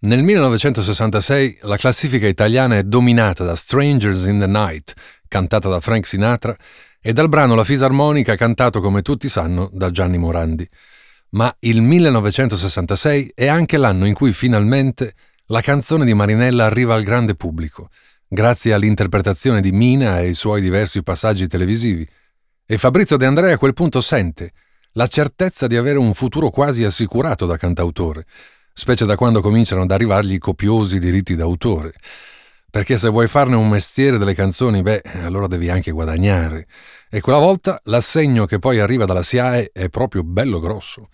Nel 1966 la classifica italiana è dominata da Strangers in the Night, cantata da Frank Sinatra, e dal brano La Fisarmonica cantato come tutti sanno da Gianni Morandi. Ma il 1966 è anche l'anno in cui finalmente la canzone di Marinella arriva al grande pubblico, grazie all'interpretazione di Mina e i suoi diversi passaggi televisivi. E Fabrizio De Andrea a quel punto sente la certezza di avere un futuro quasi assicurato da cantautore, specie da quando cominciano ad arrivargli i copiosi diritti d'autore. Perché se vuoi farne un mestiere delle canzoni, beh, allora devi anche guadagnare. E quella volta l'assegno che poi arriva dalla SIAE è proprio bello grosso.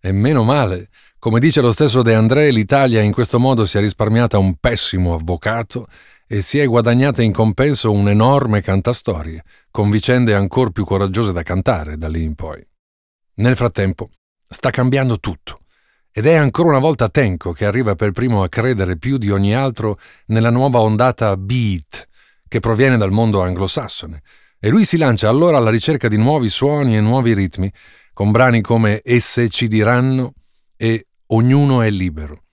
E meno male, come dice lo stesso De André, l'Italia in questo modo si è risparmiata un pessimo avvocato e si è guadagnata in compenso un'enorme cantastorie, con vicende ancora più coraggiose da cantare da lì in poi. Nel frattempo, sta cambiando tutto. Ed è ancora una volta Tenco che arriva per primo a credere più di ogni altro nella nuova ondata beat che proviene dal mondo anglosassone. E lui si lancia allora alla ricerca di nuovi suoni e nuovi ritmi, con brani come Esse ci diranno e Ognuno è libero.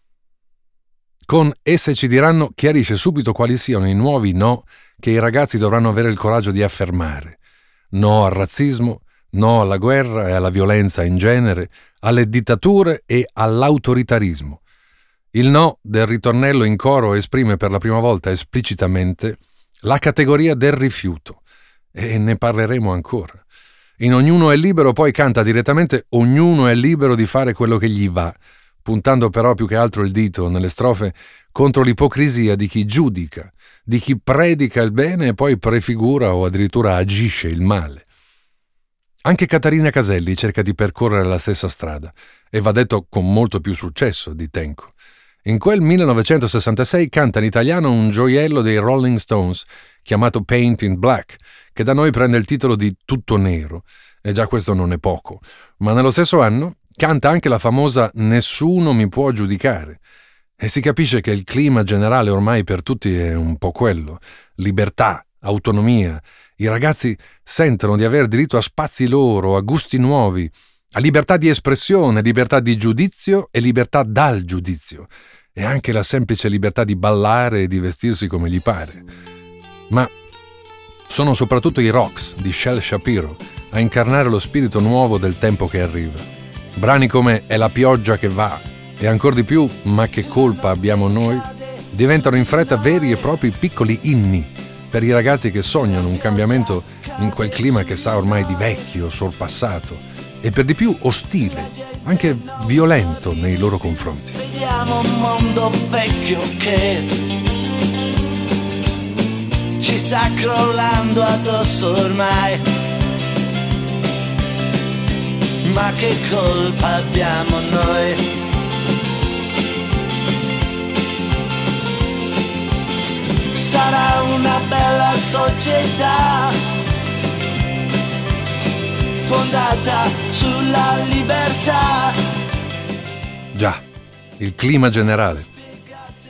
Con Esse ci diranno chiarisce subito quali siano i nuovi no che i ragazzi dovranno avere il coraggio di affermare. No al razzismo, no alla guerra e alla violenza in genere, alle dittature e all'autoritarismo. Il no del ritornello in coro esprime per la prima volta esplicitamente la categoria del rifiuto e ne parleremo ancora. In ognuno è libero poi canta direttamente ognuno è libero di fare quello che gli va, puntando però più che altro il dito nelle strofe contro l'ipocrisia di chi giudica, di chi predica il bene e poi prefigura o addirittura agisce il male. Anche Caterina Caselli cerca di percorrere la stessa strada e va detto con molto più successo di Tenco. In quel 1966 canta in italiano un gioiello dei Rolling Stones chiamato Paint in Black, che da noi prende il titolo di Tutto Nero, e già questo non è poco. Ma nello stesso anno canta anche la famosa Nessuno mi può giudicare. E si capisce che il clima generale ormai per tutti è un po' quello: libertà, autonomia, i ragazzi sentono di aver diritto a spazi loro, a gusti nuovi, a libertà di espressione, libertà di giudizio e libertà dal giudizio, e anche la semplice libertà di ballare e di vestirsi come gli pare. Ma sono soprattutto i rocks di Shell Shapiro a incarnare lo spirito nuovo del tempo che arriva. Brani come È la pioggia che va e ancora di più Ma che colpa abbiamo noi diventano in fretta veri e propri piccoli inni per i ragazzi che sognano un cambiamento in quel clima che sa ormai di vecchio, sorpassato e per di più ostile, anche violento nei loro confronti. Vediamo un mondo vecchio che ci sta crollando addosso ormai. Ma che colpa abbiamo noi? Sarà una bella società fondata sulla libertà. Già, il clima generale.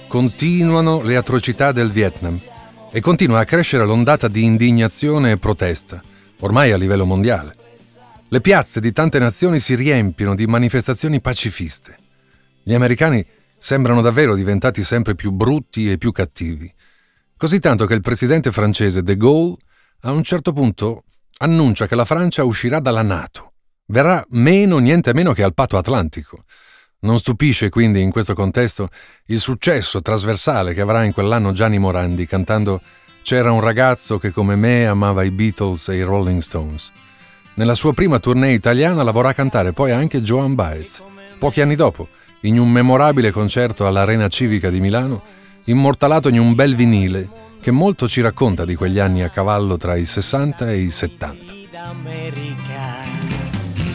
Continuano le atrocità del Vietnam e continua a crescere l'ondata di indignazione e protesta, ormai a livello mondiale. Le piazze di tante nazioni si riempiono di manifestazioni pacifiste. Gli americani sembrano davvero diventati sempre più brutti e più cattivi Così tanto che il presidente francese de Gaulle a un certo punto annuncia che la Francia uscirà dalla Nato. Verrà meno niente meno che al patto atlantico. Non stupisce quindi in questo contesto il successo trasversale che avrà in quell'anno Gianni Morandi cantando C'era un ragazzo che come me amava i Beatles e i Rolling Stones. Nella sua prima tournée italiana la vorrà cantare poi anche Joan Baez. Pochi anni dopo, in un memorabile concerto all'Arena Civica di Milano, immortalato in un bel vinile che molto ci racconta di quegli anni a cavallo tra i 60 e i 70.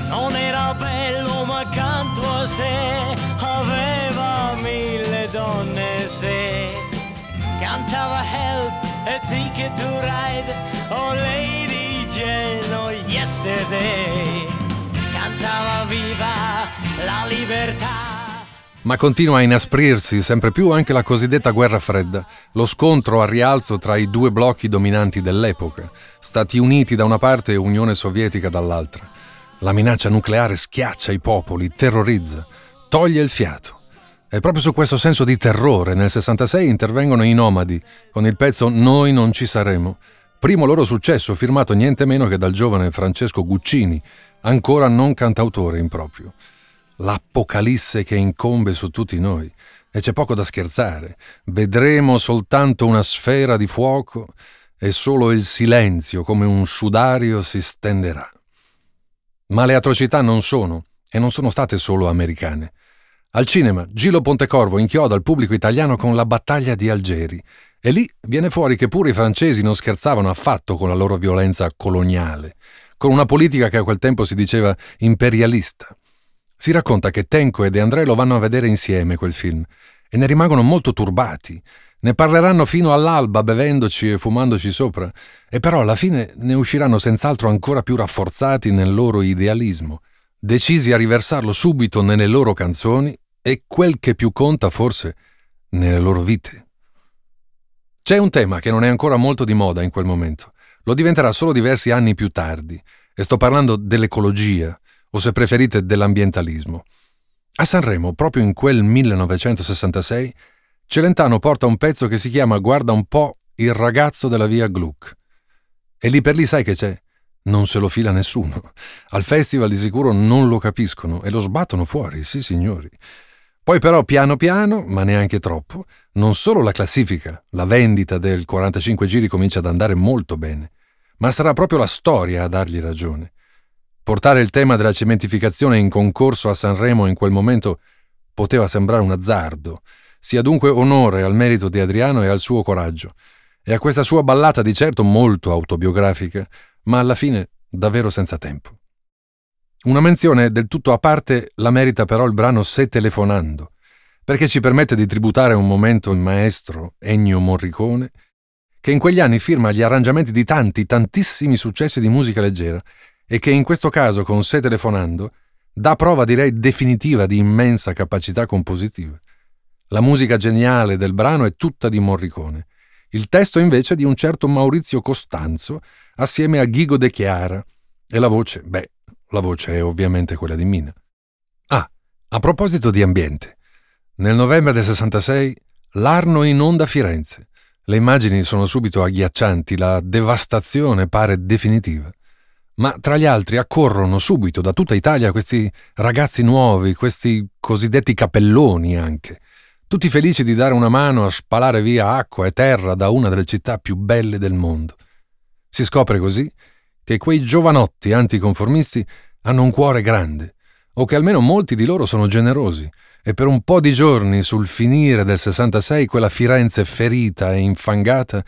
Non era bello ma accanto a sé aveva mille donne se cantava Help e Ticket to Ride Oh Lady Jane oh Yesterday. Cantava Viva la libertà ma continua a inasprirsi sempre più anche la cosiddetta guerra fredda, lo scontro a rialzo tra i due blocchi dominanti dell'epoca, Stati Uniti da una parte e Unione Sovietica dall'altra. La minaccia nucleare schiaccia i popoli, terrorizza, toglie il fiato. E proprio su questo senso di terrore nel 66 intervengono i Nomadi con il pezzo Noi non ci saremo, primo loro successo firmato niente meno che dal giovane Francesco Guccini, ancora non cantautore in proprio. L'apocalisse che incombe su tutti noi. E c'è poco da scherzare. Vedremo soltanto una sfera di fuoco e solo il silenzio come un sudario si stenderà. Ma le atrocità non sono, e non sono state solo americane. Al cinema, Gilo Pontecorvo inchioda il pubblico italiano con la battaglia di Algeri, e lì viene fuori che pure i francesi non scherzavano affatto con la loro violenza coloniale, con una politica che a quel tempo si diceva imperialista. Si racconta che Tenco e De André lo vanno a vedere insieme quel film e ne rimangono molto turbati. Ne parleranno fino all'alba bevendoci e fumandoci sopra, e però alla fine ne usciranno senz'altro ancora più rafforzati nel loro idealismo, decisi a riversarlo subito nelle loro canzoni e quel che più conta forse nelle loro vite. C'è un tema che non è ancora molto di moda in quel momento, lo diventerà solo diversi anni più tardi, e sto parlando dell'ecologia, o se preferite dell'ambientalismo. A Sanremo, proprio in quel 1966, Celentano porta un pezzo che si chiama Guarda un po' il ragazzo della via Gluck. E lì per lì sai che c'è? Non se lo fila nessuno. Al festival di sicuro non lo capiscono e lo sbattono fuori, sì signori. Poi però piano piano, ma neanche troppo, non solo la classifica, la vendita del 45 giri comincia ad andare molto bene, ma sarà proprio la storia a dargli ragione. Portare il tema della cementificazione in concorso a Sanremo in quel momento poteva sembrare un azzardo. Sia dunque onore al merito di Adriano e al suo coraggio, e a questa sua ballata di certo molto autobiografica, ma alla fine davvero senza tempo. Una menzione del tutto a parte la merita però il brano Se telefonando, perché ci permette di tributare un momento il maestro Ennio Morricone, che in quegli anni firma gli arrangiamenti di tanti, tantissimi successi di musica leggera e che in questo caso con sé telefonando dà prova direi definitiva di immensa capacità compositiva. La musica geniale del brano è tutta di Morricone, il testo invece di un certo Maurizio Costanzo assieme a Ghigo De Chiara e la voce, beh, la voce è ovviamente quella di Mina. Ah, a proposito di ambiente, nel novembre del 66 l'Arno inonda Firenze. Le immagini sono subito agghiaccianti, la devastazione pare definitiva ma tra gli altri accorrono subito da tutta Italia questi ragazzi nuovi, questi cosiddetti capelloni anche, tutti felici di dare una mano a spalare via acqua e terra da una delle città più belle del mondo. Si scopre così che quei giovanotti anticonformisti hanno un cuore grande, o che almeno molti di loro sono generosi, e per un po' di giorni sul finire del 66 quella Firenze ferita e infangata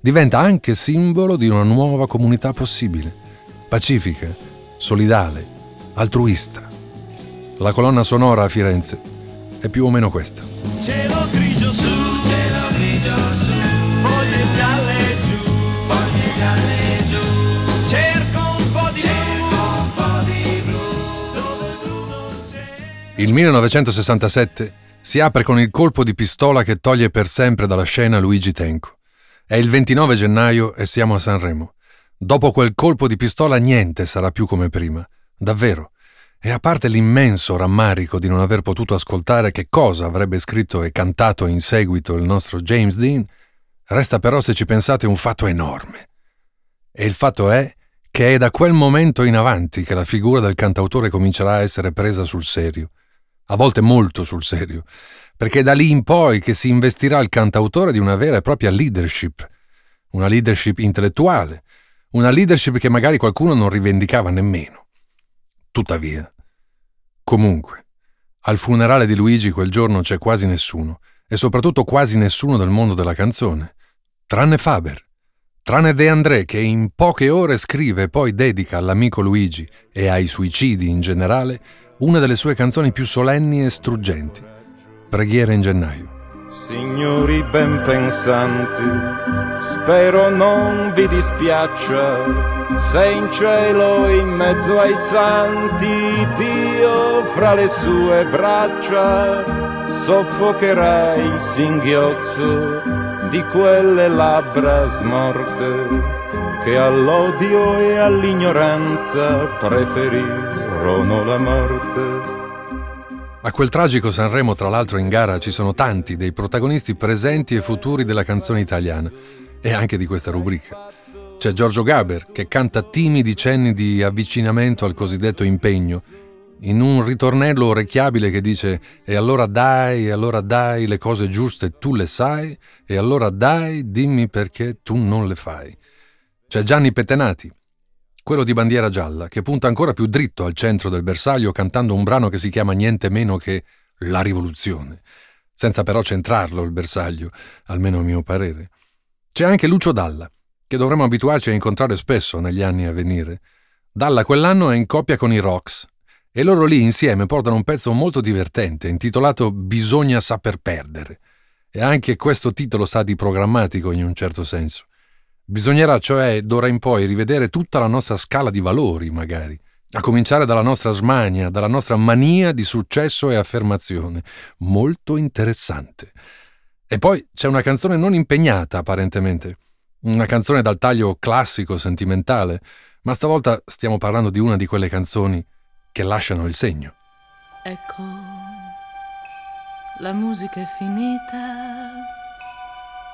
diventa anche simbolo di una nuova comunità possibile pacifica, solidale, altruista. La colonna sonora a Firenze è più o meno questa. Cielo grigio su, cielo grigio su, foglie gialle giù, foglie gialle giù. Cerco un po' di cerco un po' di blu, dove blu non c'è. Il 1967 si apre con il colpo di pistola che toglie per sempre dalla scena Luigi Tenco. È il 29 gennaio e siamo a Sanremo. Dopo quel colpo di pistola niente sarà più come prima, davvero. E a parte l'immenso rammarico di non aver potuto ascoltare che cosa avrebbe scritto e cantato in seguito il nostro James Dean, resta però se ci pensate un fatto enorme. E il fatto è che è da quel momento in avanti che la figura del cantautore comincerà a essere presa sul serio, a volte molto sul serio, perché è da lì in poi che si investirà il cantautore di una vera e propria leadership, una leadership intellettuale, una leadership che magari qualcuno non rivendicava nemmeno. Tuttavia, comunque, al funerale di Luigi quel giorno c'è quasi nessuno, e soprattutto quasi nessuno del mondo della canzone, tranne Faber, tranne De André che in poche ore scrive e poi dedica all'amico Luigi e ai suicidi in generale una delle sue canzoni più solenni e struggenti, Preghiera in gennaio. Signori ben pensanti, spero non vi dispiaccia se in cielo in mezzo ai santi Dio fra le sue braccia soffocherà il singhiozzo di quelle labbra smorte che all'odio e all'ignoranza preferirono la morte. A quel tragico Sanremo, tra l'altro, in gara ci sono tanti dei protagonisti presenti e futuri della canzone italiana e anche di questa rubrica. C'è Giorgio Gaber che canta timidi cenni di avvicinamento al cosiddetto impegno, in un ritornello orecchiabile che dice E allora dai, e allora dai, le cose giuste tu le sai, e allora dai, dimmi perché tu non le fai. C'è Gianni Pettenati, quello di bandiera gialla, che punta ancora più dritto al centro del bersaglio cantando un brano che si chiama niente meno che La rivoluzione, senza però centrarlo il bersaglio, almeno a mio parere. C'è anche Lucio Dalla, che dovremmo abituarci a incontrare spesso negli anni a venire. Dalla quell'anno è in coppia con i Rocks e loro lì insieme portano un pezzo molto divertente intitolato Bisogna saper perdere. E anche questo titolo sa di programmatico in un certo senso. Bisognerà cioè d'ora in poi rivedere tutta la nostra scala di valori, magari, a cominciare dalla nostra smania, dalla nostra mania di successo e affermazione. Molto interessante. E poi c'è una canzone non impegnata, apparentemente. Una canzone dal taglio classico, sentimentale, ma stavolta stiamo parlando di una di quelle canzoni che lasciano il segno. Ecco, la musica è finita,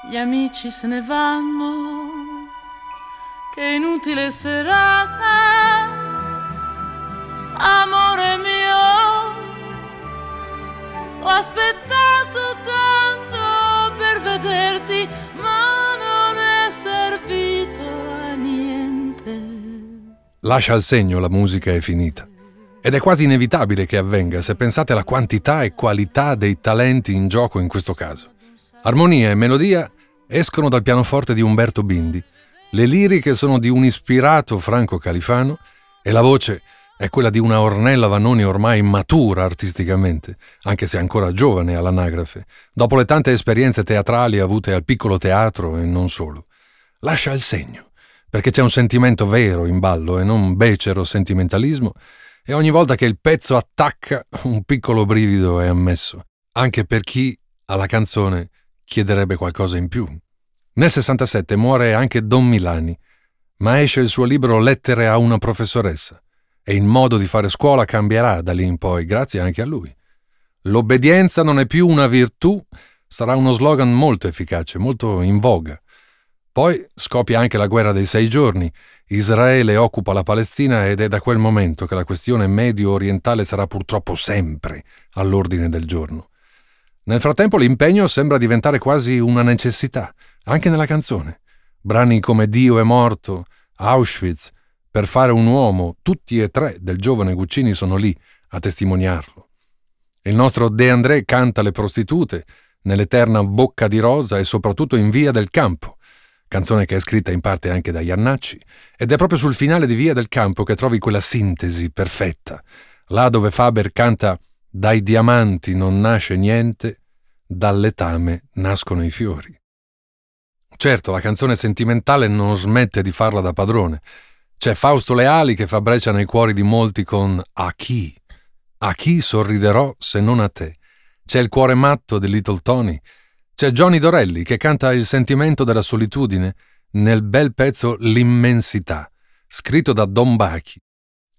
gli amici se ne vanno che inutile serata, amore mio, ho aspettato tanto per vederti, ma non è servito a niente. Lascia il segno, la musica è finita. Ed è quasi inevitabile che avvenga se pensate alla quantità e qualità dei talenti in gioco in questo caso. Armonia e melodia escono dal pianoforte di Umberto Bindi le liriche sono di un ispirato Franco Califano e la voce è quella di una Ornella Vanoni ormai matura artisticamente, anche se ancora giovane all'anagrafe, dopo le tante esperienze teatrali avute al piccolo teatro e non solo. Lascia il segno, perché c'è un sentimento vero in ballo e non becero sentimentalismo, e ogni volta che il pezzo attacca un piccolo brivido è ammesso, anche per chi alla canzone chiederebbe qualcosa in più. Nel 67 muore anche Don Milani, ma esce il suo libro Lettere a una professoressa e il modo di fare scuola cambierà da lì in poi, grazie anche a lui. L'obbedienza non è più una virtù, sarà uno slogan molto efficace, molto in voga. Poi scoppia anche la guerra dei sei giorni, Israele occupa la Palestina ed è da quel momento che la questione medio orientale sarà purtroppo sempre all'ordine del giorno. Nel frattempo l'impegno sembra diventare quasi una necessità anche nella canzone. Brani come Dio è morto, Auschwitz, per fare un uomo, tutti e tre del giovane Guccini sono lì a testimoniarlo. Il nostro De André canta le prostitute nell'eterna Bocca di Rosa e soprattutto in Via del Campo, canzone che è scritta in parte anche da Iannacci, ed è proprio sul finale di Via del Campo che trovi quella sintesi perfetta, là dove Faber canta Dai diamanti non nasce niente, dal letame nascono i fiori. Certo, la canzone sentimentale non smette di farla da padrone. C'è Fausto Leali che fa breccia nei cuori di molti con A chi? A chi sorriderò se non a te? C'è il cuore matto di Little Tony. C'è Johnny Dorelli che canta il sentimento della solitudine nel bel pezzo L'immensità, scritto da Don Bachi.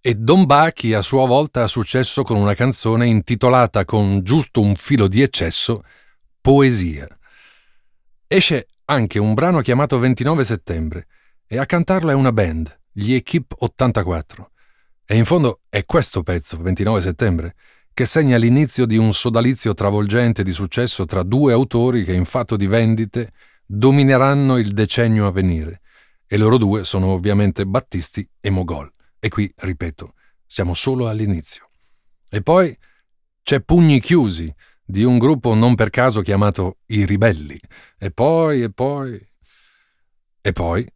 E Don Bachi a sua volta ha successo con una canzone intitolata con giusto un filo di eccesso Poesia. Esce anche un brano chiamato 29 settembre e a cantarlo è una band, gli Equip 84. E in fondo è questo pezzo, 29 settembre, che segna l'inizio di un sodalizio travolgente di successo tra due autori che in fatto di vendite domineranno il decennio a venire. E loro due sono ovviamente Battisti e Mogol. E qui, ripeto, siamo solo all'inizio. E poi c'è Pugni Chiusi, di un gruppo non per caso chiamato I Ribelli. E poi, e poi... E poi,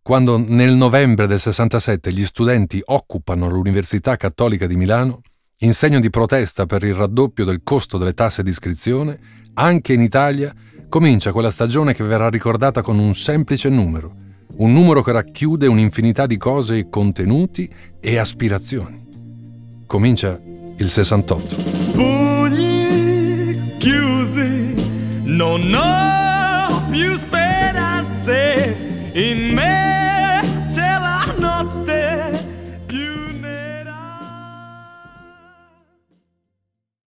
quando nel novembre del 67 gli studenti occupano l'Università Cattolica di Milano, in segno di protesta per il raddoppio del costo delle tasse di iscrizione, anche in Italia comincia quella stagione che verrà ricordata con un semplice numero, un numero che racchiude un'infinità di cose e contenuti e aspirazioni. Comincia il 68. Pugni chiusi, non ho più speranze in me.